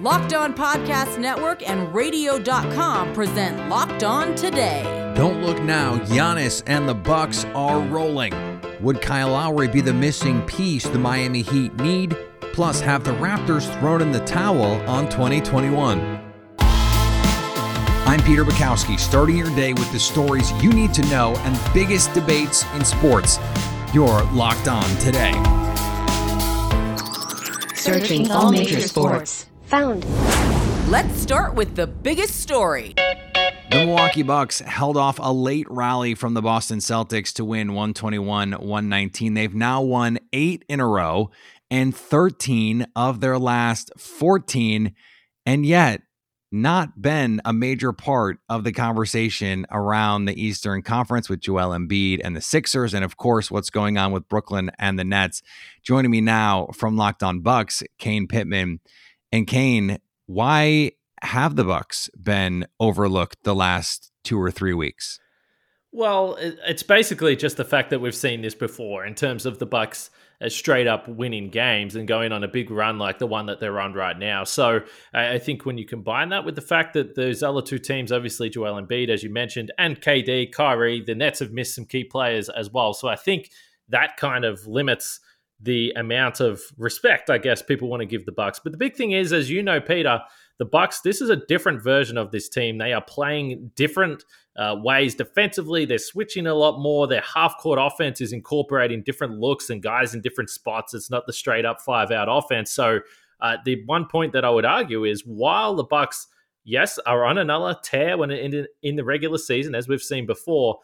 Locked On Podcast Network and Radio.com present Locked On Today. Don't look now. Giannis and the Bucks are rolling. Would Kyle Lowry be the missing piece the Miami Heat need? Plus, have the Raptors thrown in the towel on 2021? I'm Peter Bukowski, starting your day with the stories you need to know and biggest debates in sports. You're locked on today. Searching all major sports. Found. Let's start with the biggest story. The Milwaukee Bucks held off a late rally from the Boston Celtics to win 121 119. They've now won eight in a row and 13 of their last 14. And yet, not been a major part of the conversation around the Eastern Conference with Joel Embiid and the Sixers, and of course, what's going on with Brooklyn and the Nets. Joining me now from Locked On Bucks, Kane Pittman. And Kane, why have the Bucks been overlooked the last two or three weeks? Well, it's basically just the fact that we've seen this before in terms of the Bucks straight up winning games and going on a big run like the one that they're on right now. So I think when you combine that with the fact that those other two teams, obviously Joel Embiid, as you mentioned, and KD, Kyrie, the Nets have missed some key players as well. So I think that kind of limits the amount of respect I guess people want to give the Bucks. But the big thing is, as you know, Peter, the Bucks. This is a different version of this team. They are playing different uh, ways defensively. They're switching a lot more. Their half court offense is incorporating different looks and guys in different spots. It's not the straight up five out offense. So uh, the one point that I would argue is while the Bucks, yes, are on another tear when in, in the regular season, as we've seen before,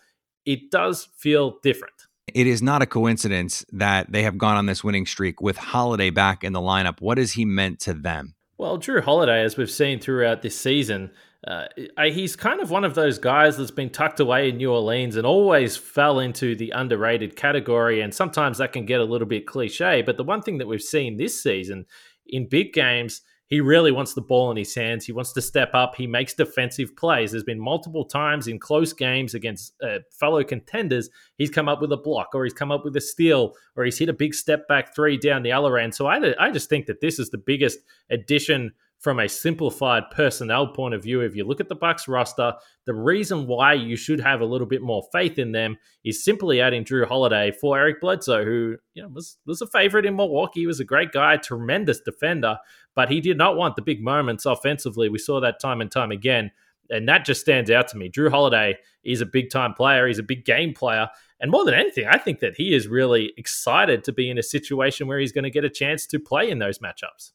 it does feel different. It is not a coincidence that they have gone on this winning streak with Holiday back in the lineup. What has he meant to them? Well, Jrue Holiday, as we've seen throughout this season, uh, he's kind of one of those guys that's been tucked away in New Orleans and always fell into the underrated category. And sometimes that can get a little bit cliche. But the one thing that we've seen this season in big games, he really wants the ball in his hands. He wants to step up. He makes defensive plays. There's been multiple times in close games against uh, fellow contenders, he's come up with a block or he's come up with a steal or he's hit a big step back three down the other end. So I, I just think that this is the biggest addition from a simplified personnel point of view, if you look at the Bucks roster, the reason why you should have a little bit more faith in them is simply adding Jrue Holiday for Eric Bledsoe, who you know, was was a favorite in Milwaukee. He was a great guy, tremendous defender, but he did not want the big moments offensively. We saw that time and time again. And that just stands out to me. Jrue Holiday is a big time player. He's a big game player. And more than anything, I think that he is really excited to be in a situation where he's going to get a chance to play in those matchups.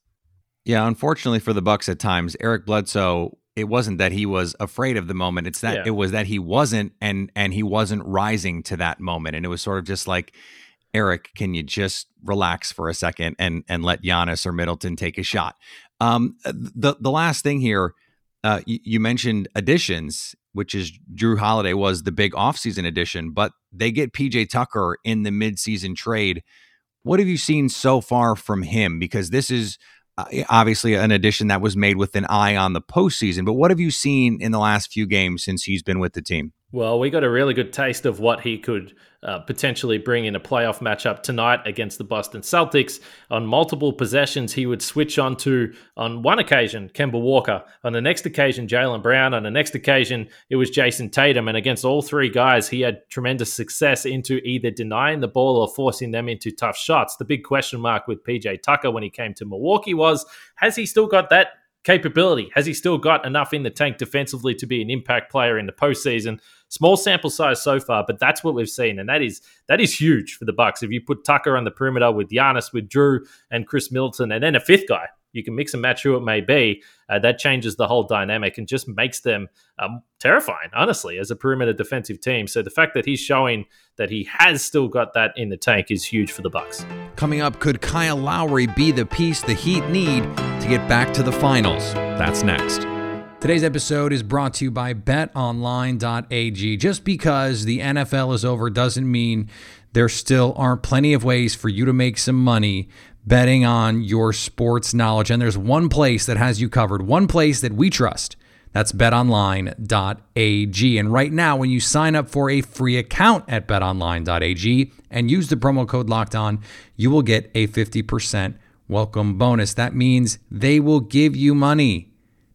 Yeah, unfortunately for the Bucks at times, Eric Bledsoe, it wasn't that he was afraid of the moment. It's that yeah. it was that he wasn't and and he wasn't rising to that moment. And it was sort of just like, Eric, can you just relax for a second and and let Giannis or Middleton take a shot? Um, the the last thing here, uh, you, you mentioned additions, which is Jrue Holiday was the big offseason addition, but they get PJ Tucker in the midseason trade. What have you seen so far from him? Because this is Uh, obviously an addition that was made with an eye on the postseason. But what have you seen in the last few games since he's been with the team? Well, we got a really good taste of what he could uh, potentially bring in a playoff matchup tonight against the Boston Celtics. On multiple possessions, he would switch on to, on one occasion, Kemba Walker. On the next occasion, Jaylen Brown. On the next occasion, it was Jayson Tatum. And against all three guys, he had tremendous success into either denying the ball or forcing them into tough shots. The big question mark with PJ Tucker when he came to Milwaukee was has he still got that capability? Has he still got enough in the tank defensively to be an impact player in the postseason? Small sample size so far, but that's what we've seen, and that is that is huge for the Bucks. If you put Tucker on the perimeter with Giannis, with Jrue and Khris Middleton, and then a fifth guy, you can mix and match who it may be. Uh, that changes the whole dynamic and just makes them um, terrifying, honestly, as a perimeter defensive team. So the fact that he's showing that he has still got that in the tank is huge for the Bucks. Coming up, could Kyle Lowry be the piece the Heat need to get back to the finals? That's next. Today's episode is brought to you by betonline.ag. Just because the NFL is over doesn't mean there still aren't plenty of ways for you to make some money betting on your sports knowledge. And there's one place that has you covered, one place that we trust. That's betonline.ag. And right now, when you sign up for a free account at betonline.ag and use the promo code locked on, you will get a 50% welcome bonus. That means they will give you money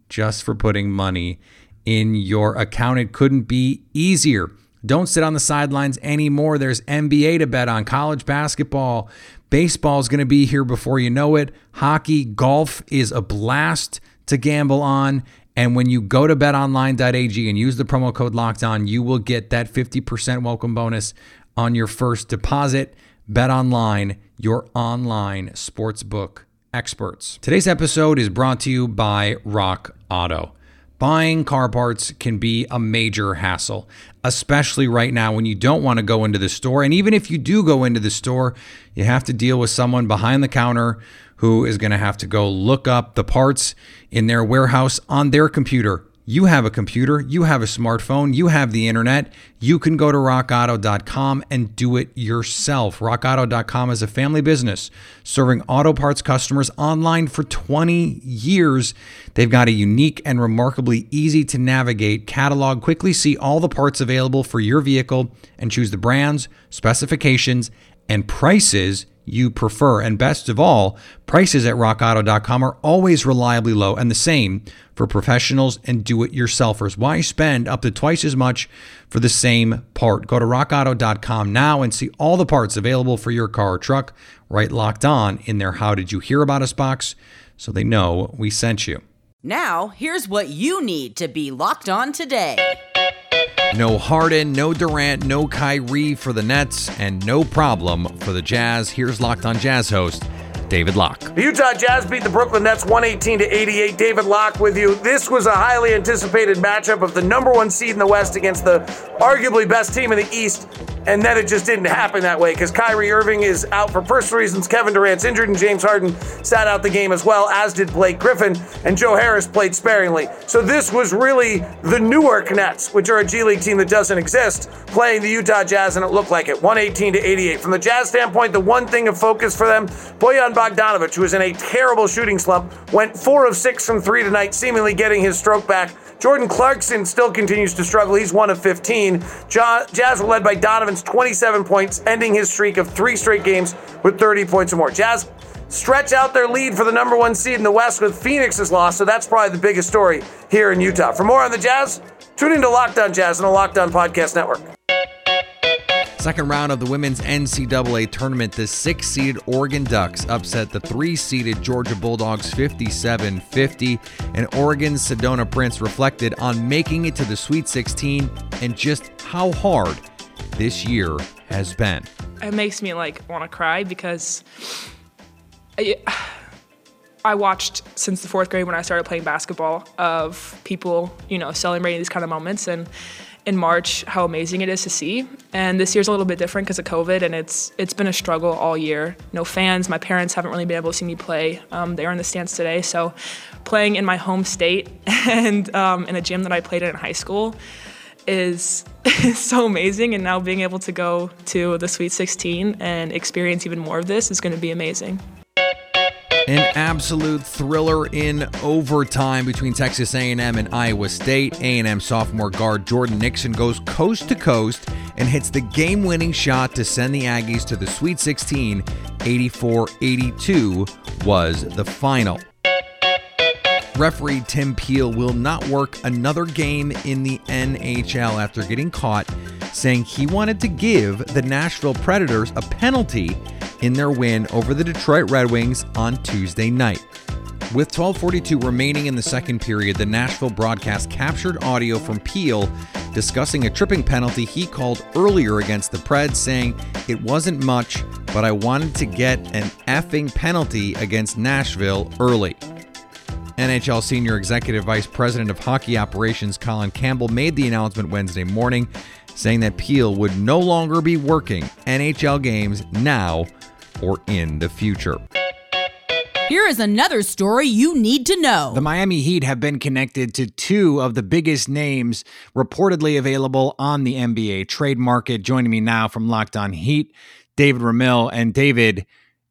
just for putting money in your account. It couldn't be easier. Don't sit on the sidelines anymore. There's NBA to bet on, college basketball. Baseball is going to be here before you know it. Hockey, golf is a blast to gamble on. And when you go to betonline.ag and use the promo code locked on, you will get that 50% welcome bonus on your first deposit. BetOnline, your online sportsbook experts. Today's episode is brought to you by Rock Auto. Buying car parts can be a major hassle, especially right now when you don't want to go into the store. And even if you do go into the store, you have to deal with someone behind the counter who is going to have to go look up the parts in their warehouse on their computer. You have a computer, you have a smartphone, you have the internet. You can go to rockauto.com and do it yourself. Rockauto.com is a family business serving auto parts customers online for 20 years. They've got a unique and remarkably easy to navigate catalog. Quickly see all the parts available for your vehicle and choose the brands, specifications, and prices you prefer. And best of all, prices at rockauto.com are always reliably low and the same for professionals and do it yourselfers. Why spend up to twice as much for the same part? Go to rockauto.com now and see all the parts available for your car or truck right locked on in their How Did You Hear About Us box so they know we sent you. Now, here's what you need to be locked on today. No Harden, no Durant, no Kyrie for the Nets, and no problem for the Jazz. Here's Locked On Jazz host David Locke. The Utah Jazz beat the Brooklyn Nets 118 to 88. David Locke with you. This was a highly anticipated matchup of the number one seed in the West against the arguably best team in the East. And then it just didn't happen that way because Kyrie Irving is out for personal reasons. Kevin Durant's injured, and James Harden sat out the game as well, as did Blake Griffin. And Joe Harris played sparingly. So this was really the Newark Nets, which are a G League team that doesn't exist, playing the Utah Jazz, and it looked like it 118 to 88. From the Jazz standpoint, the one thing of focus for them, Bojan Bogdanovic, who was in a terrible shooting slump, went four of six from three tonight, seemingly getting his stroke back. Jordan Clarkson still continues to struggle. He's one of 15. Jazz were led by Donovan's 27 points, ending his streak of three straight games with 30 points or more. Jazz stretch out their lead for the number one seed in the West with Phoenix's loss, so that's probably the biggest story here in Utah. For more on the Jazz, tune into Locked On Jazz on the Locked On Podcast Network. Second round of the women's NCAA tournament, the six seeded Oregon Ducks upset the three seeded Georgia Bulldogs 57 50. And Oregon's Sedona Prince reflected on making it to the Sweet 16 and just how hard this year has been. It makes me like want to cry because I, I watched since the fourth grade when I started playing basketball of people, you know, celebrating these kind of moments and in March how amazing it is to see. And this year's a little bit different because of COVID, and it's it's been a struggle all year. No fans. My parents haven't really been able to see me play. Um, they are in the stands today, so playing in my home state and um, in a gym that I played in in high school is so amazing. And now being able to go to the Sweet 16 and experience even more of this is going to be amazing. An absolute thriller in overtime between Texas A&M and Iowa State. A&M sophomore guard Jordan Nixon goes coast to coast and hits the game-winning shot to send the Aggies to the Sweet 16. 84-82 was the final. Referee Tim Peel will not work another game in the NHL after getting caught saying he wanted to give the Nashville Predators a penalty in their win over the Detroit Red Wings on Tuesday night. With 12:42 remaining in the second period, the Nashville broadcast captured audio from Peel discussing a tripping penalty he called earlier against the Preds, saying it wasn't much, but I wanted to get an effing penalty against Nashville early. NHL Senior Executive Vice President of Hockey Operations Colin Campbell made the announcement Wednesday morning, saying that Peel would no longer be working NHL games now or in the future. Here is another story you need to know. The Miami Heat have been connected to two of the biggest names reportedly available on the NBA trade market. Joining me now from Locked On Heat, David Ramil. And David,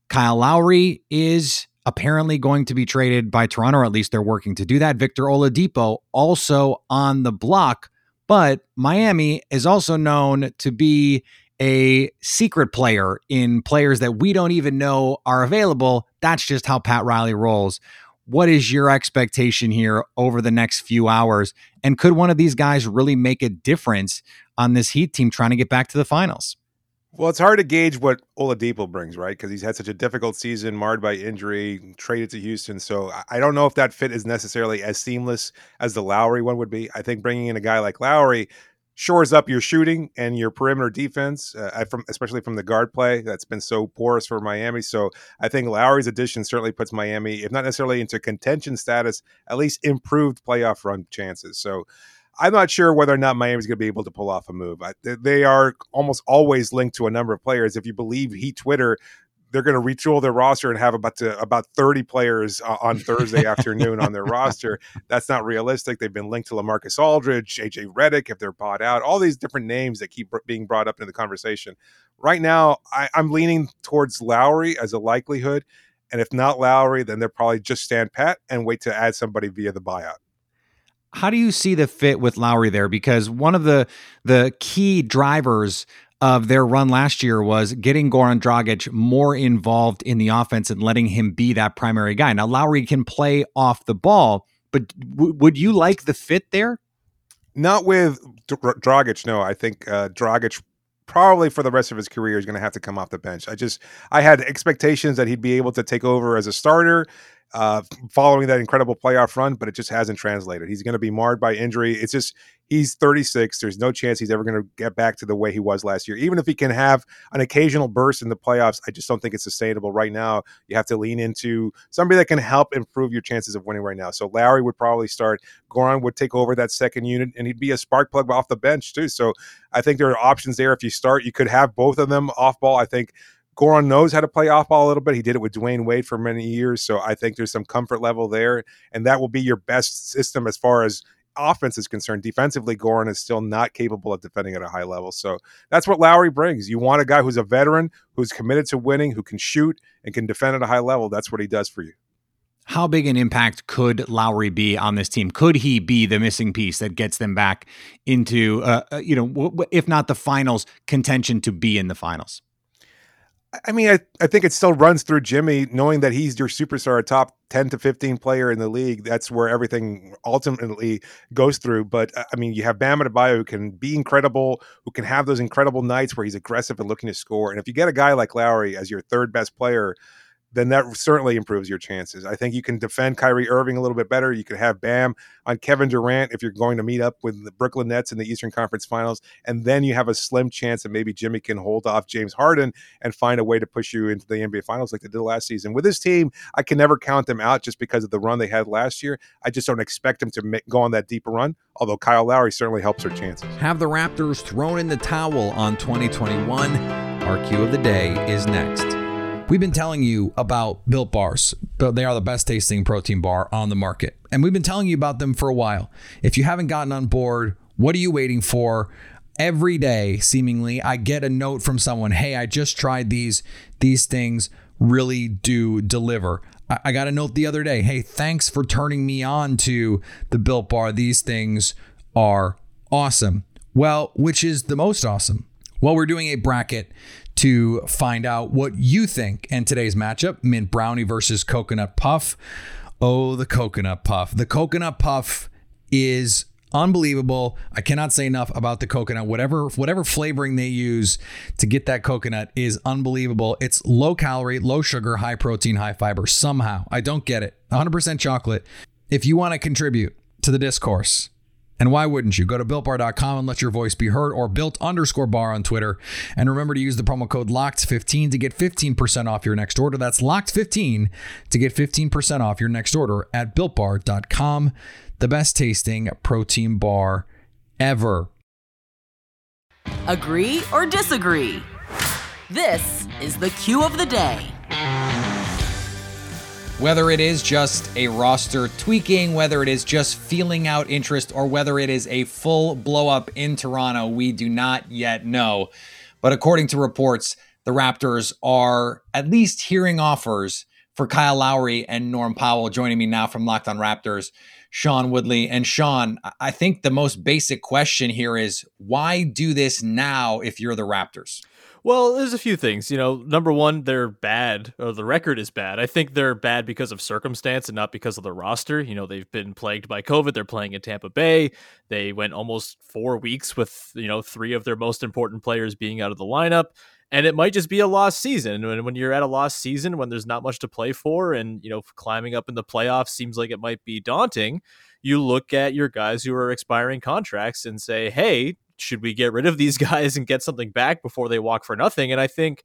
Kyle Lowry is apparently going to be traded by Toronto, or at least they're working to do that. Victor Oladipo also on the block, but Miami is also known to be a secret player in players that we don't even know are available that's just how Pat Riley rolls. What is your expectation here over the next few hours? And could one of these guys really make a difference on this Heat team trying to get back to the finals? Well, it's hard to gauge what Oladipo brings, right? Because he's had such a difficult season, marred by injury, traded to Houston. So I don't know if that fit is necessarily as seamless as the Lowry one would be. I think bringing in a guy like Lowry shores up your shooting and your perimeter defense, uh, from especially from the guard play that's been so porous for Miami. So I think Lowry's addition certainly puts Miami, if not necessarily into contention status, at least improved playoff run chances. So I'm not sure whether or not Miami's going to be able to pull off a move. I, they are almost always linked to a number of players. If you believe Heat Twitter, they're going to retool their roster and have about to, about 30 players uh, on Thursday afternoon on their roster. That's not realistic. They've been linked to LaMarcus Aldridge, JJ Redick, if they're bought out, all these different names that keep being brought up in the conversation. Right now, I, I'm leaning towards Lowry as a likelihood. And if not Lowry, then they'll probably just stand pat and wait to add somebody via the buyout how do you see the fit with Lowry there? Because one of the the key drivers of their run last year was getting Goran Dragic more involved in the offense and letting him be that primary guy. Now Lowry can play off the ball, but w- would you like the fit there? Not with D- Dragic. No, I think uh, Dragic probably for the rest of his career is going to have to come off the bench. I just I had expectations that he'd be able to take over as a starter uh, following that incredible playoff run, but it just hasn't translated. He's going to be marred by injury. It's just he's 36. There's no chance he's ever going to get back to the way he was last year. Even if he can have an occasional burst in the playoffs, I just don't think it's sustainable right now. You have to lean into somebody that can help improve your chances of winning right now. So Lowry would probably start. Goran would take over that second unit, and he'd be a spark plug off the bench too. So I think there are options there. If you start, you could have both of them off ball. I think Goran knows how to play off ball a little bit. He did it with Dwyane Wade for many years. So I think there's some comfort level there. And that will be your best system as far as offense is concerned. Defensively, Goran is still not capable of defending at a high level. So that's what Lowry brings. You want a guy who's a veteran, who's committed to winning, who can shoot and can defend at a high level. That's what he does for you. How big an impact could Lowry be on this team? Could he be the missing piece that gets them back into, uh, uh you know, if not the finals, contention to be in the finals? I mean, I, I think it still runs through Jimmy, knowing that he's your superstar, a top 10 to 15 player in the league. That's where everything ultimately goes through. But uh, I mean, you have Bam Adebayo who can be incredible, who can have those incredible nights where he's aggressive and looking to score. And if you get a guy like Lowry as your third best player, then that certainly improves your chances. I think you can defend Kyrie Irving a little bit better. You can have Bam on Kevin Durant if you're going to meet up with the Brooklyn Nets in the Eastern Conference Finals, and then you have a slim chance that maybe Jimmy can hold off James Harden and find a way to push you into the NBA Finals like they did last season. With this team, I can never count them out just because of the run they had last year. I just don't expect them to go on that deeper run. Although Kyle Lowry certainly helps their chances. Have the Raptors thrown in the towel on 2021? Our cue of the day is next. We've been telling you about Built Bars. but They are the best tasting protein bar on the market. And we've been telling you about them for a while. If you haven't gotten on board, what are you waiting for? Every day, seemingly, I get a note from someone, "Hey, I just tried these. These things really do deliver." I got a note the other day, "Hey, thanks for turning me on to the Built Bar. These things are awesome." Well, which is the most awesome? Well, we're doing a bracket to find out what you think. And today's matchup mint brownie versus coconut puff. Oh, the coconut puff. The coconut puff is unbelievable. I cannot say enough about the coconut. Whatever whatever flavoring they use to get that coconut is unbelievable. It's low calorie, low sugar, high protein, high fiber somehow. I don't get it. 100% chocolate. If you want to contribute to the discourse, and why wouldn't you? Go to builtbar.com and let your voice be heard or built underscore bar on Twitter. And remember to use the promo code LOCKED15 to get 15% off your next order. That's LOCKED15 to get 15% off your next order at builtbar.com. The best tasting protein bar ever. Agree or disagree? This is the cue of the day. Whether it is just a roster tweaking, whether it is just feeling out interest, or whether it is a full blow up in Toronto, we do not yet know. But according to reports, the Raptors are at least hearing offers for Kyle Lowry and Norm Powell. Joining me now from Locked on Raptors, Sean Woodley. And Sean, I think the most basic question here is why do this now if you're the Raptors? Well, there's a few things. You know, number one, they're bad, or the record is bad. I think they're bad because of circumstance and not because of the roster. You know, they've been plagued by COVID. They're playing in Tampa Bay. They went almost four weeks with, you know, three of their most important players being out of the lineup. And it might just be a lost season. And when you're at a lost season, when there's not much to play for, and, you know, climbing up in the playoffs seems like it might be daunting, you look at your guys who are expiring contracts and say, hey, should we get rid of these guys and get something back before they walk for nothing? And I think,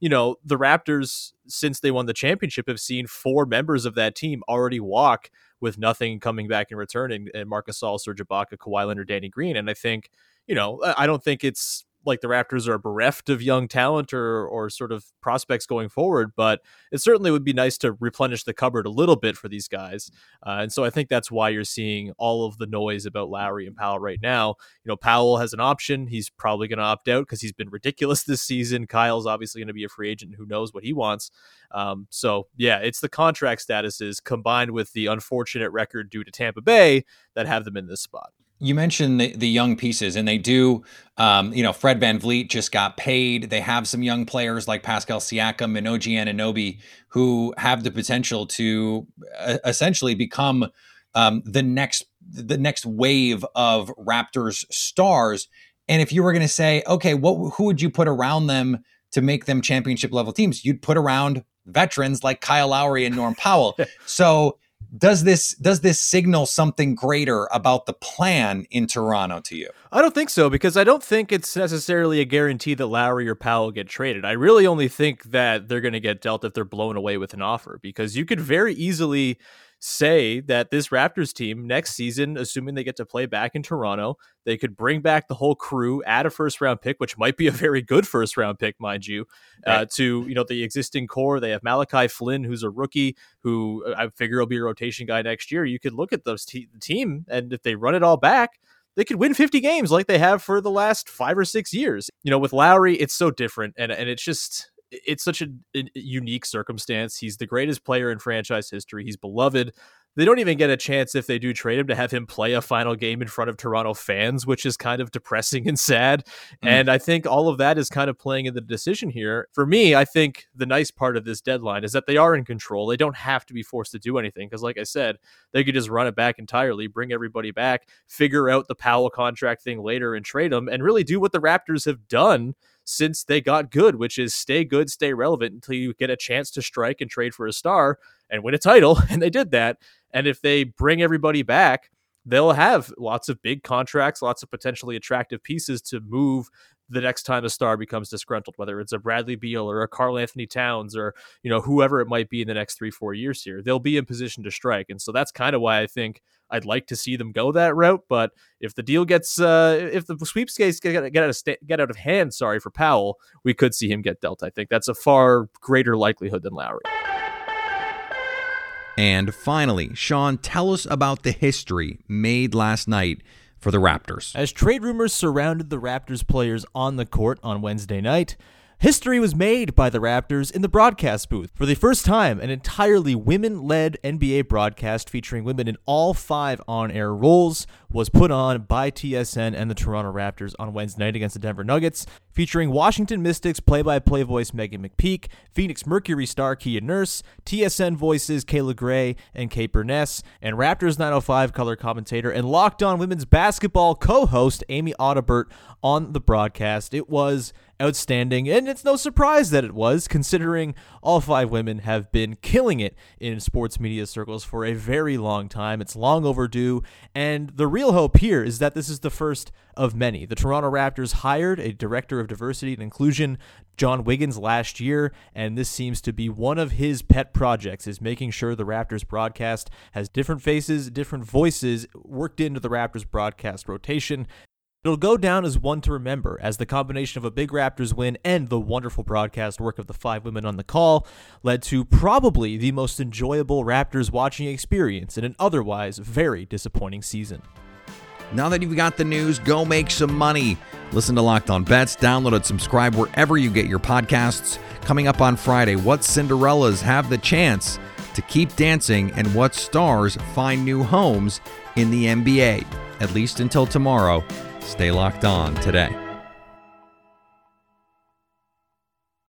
you know, the Raptors, since they won the championship, have seen four members of that team already walk with nothing coming back in return, and, and Marc Gasol, Serge Ibaka, Kawhi Leonard, Danny Green. And I think, you know, I don't think it's like the Raptors are bereft of young talent or or sort of prospects going forward, but it certainly would be nice to replenish the cupboard a little bit for these guys. Uh, and so I think that's why you're seeing all of the noise about Lowry and Powell right now. You know, Powell has an option; he's probably going to opt out because he's been ridiculous this season. Kyle's obviously going to be a free agent who knows what he wants. Um, so yeah, it's the contract statuses combined with the unfortunate record due to Tampa Bay that have them in this spot you mentioned the, the young pieces, and they do. Um, you know, Fred VanVleet just got paid. They have some young players like Pascal Siakam and OG Anunoby who have the potential to uh, essentially become um, the next the next wave of Raptors stars. And if you were going to say, okay, what who would you put around them to make them championship level teams? You'd put around veterans like Kyle Lowry and Norm Powell. so does this does this signal something greater about the plan in Toronto to you? I don't think so because I don't think it's necessarily a guarantee that Lowry or Powell get traded. I really only think that they're going to get dealt if they're blown away with an offer because you could very easily say that this Raptors team next season, assuming they get to play back in Toronto, they could bring back the whole crew, add a first round pick, which might be a very good first round pick, mind you, uh, right. uh, to you know the existing core. They have Malachi Flynn, who's a rookie, who uh, I figure will be a rotation guy next year. You could look at those te- team, and if they run it all back. They could win 50 games like they have for the last five or six years. You know, with Lowry, it's so different. And, and it's just, it's such a, a, unique circumstance. He's the greatest player in franchise history. He's beloved. They don't even get a chance if they do trade him to have him play a final game in front of Toronto fans, which is kind of depressing and sad. Mm. And I think all of that is kind of playing in the decision here. For me, I think the nice part of this deadline is that they are in control. They don't have to be forced to do anything because, like I said, they could just run it back entirely, bring everybody back, figure out the Powell contract thing later and trade them, and really do what the Raptors have done since they got good, which is stay good, stay relevant until you get a chance to strike and trade for a star and win a title. And they did that. And if they bring everybody back, they'll have lots of big contracts, lots of potentially attractive pieces to move the next time a star becomes disgruntled, whether it's a Bradley Beal or a Karl Anthony Towns or you know whoever it might be in the next three four years here, they'll be in position to strike, and so that's kind of why I think I'd like to see them go that route. But if the deal gets, uh, if the sweepstakes get, get out of sta- get out of hand, sorry for Powell, we could see him get dealt. I think that's a far greater likelihood than Lowry. And finally, Sean, tell us about the history made last night for the Raptors. As trade rumors surrounded the Raptors players on the court on Wednesday night, History was made by the Raptors in the broadcast booth. For the first time, an entirely women led NBA broadcast featuring women in all five on air roles was put on by TSN and the Toronto Raptors on Wednesday night against the Denver Nuggets, featuring Washington Mystics play by play voice Meghan McPeak, Phoenix Mercury star Kia Nurse, TSN voices Kayla Gray and Kate Beirness, and Raptors 905 color commentator and Locked On Women's Basketball co host Amy Audibert on the broadcast. It was outstanding, and it's no surprise that it was, considering all five women have been killing it in sports media circles for a very long time. It's long overdue, and the real hope here is that this is the first of many. The Toronto Raptors hired a director of diversity and inclusion, John Wiggins, last year, and this seems to be one of his pet projects is making sure the Raptors broadcast has different faces, different voices worked into the Raptors broadcast rotation. It'll go down as one to remember, as the combination of a big Raptors win and the wonderful broadcast work of the five women on the call led to probably the most enjoyable Raptors watching experience in an otherwise very disappointing season. Now that you've got the news, go make some money. Listen to Locked On Bets, download and subscribe wherever you get your podcasts. Coming up on Friday, what Cinderellas have the chance to keep dancing and what stars find new homes in the NBA? At least until tomorrow. Stay locked on today.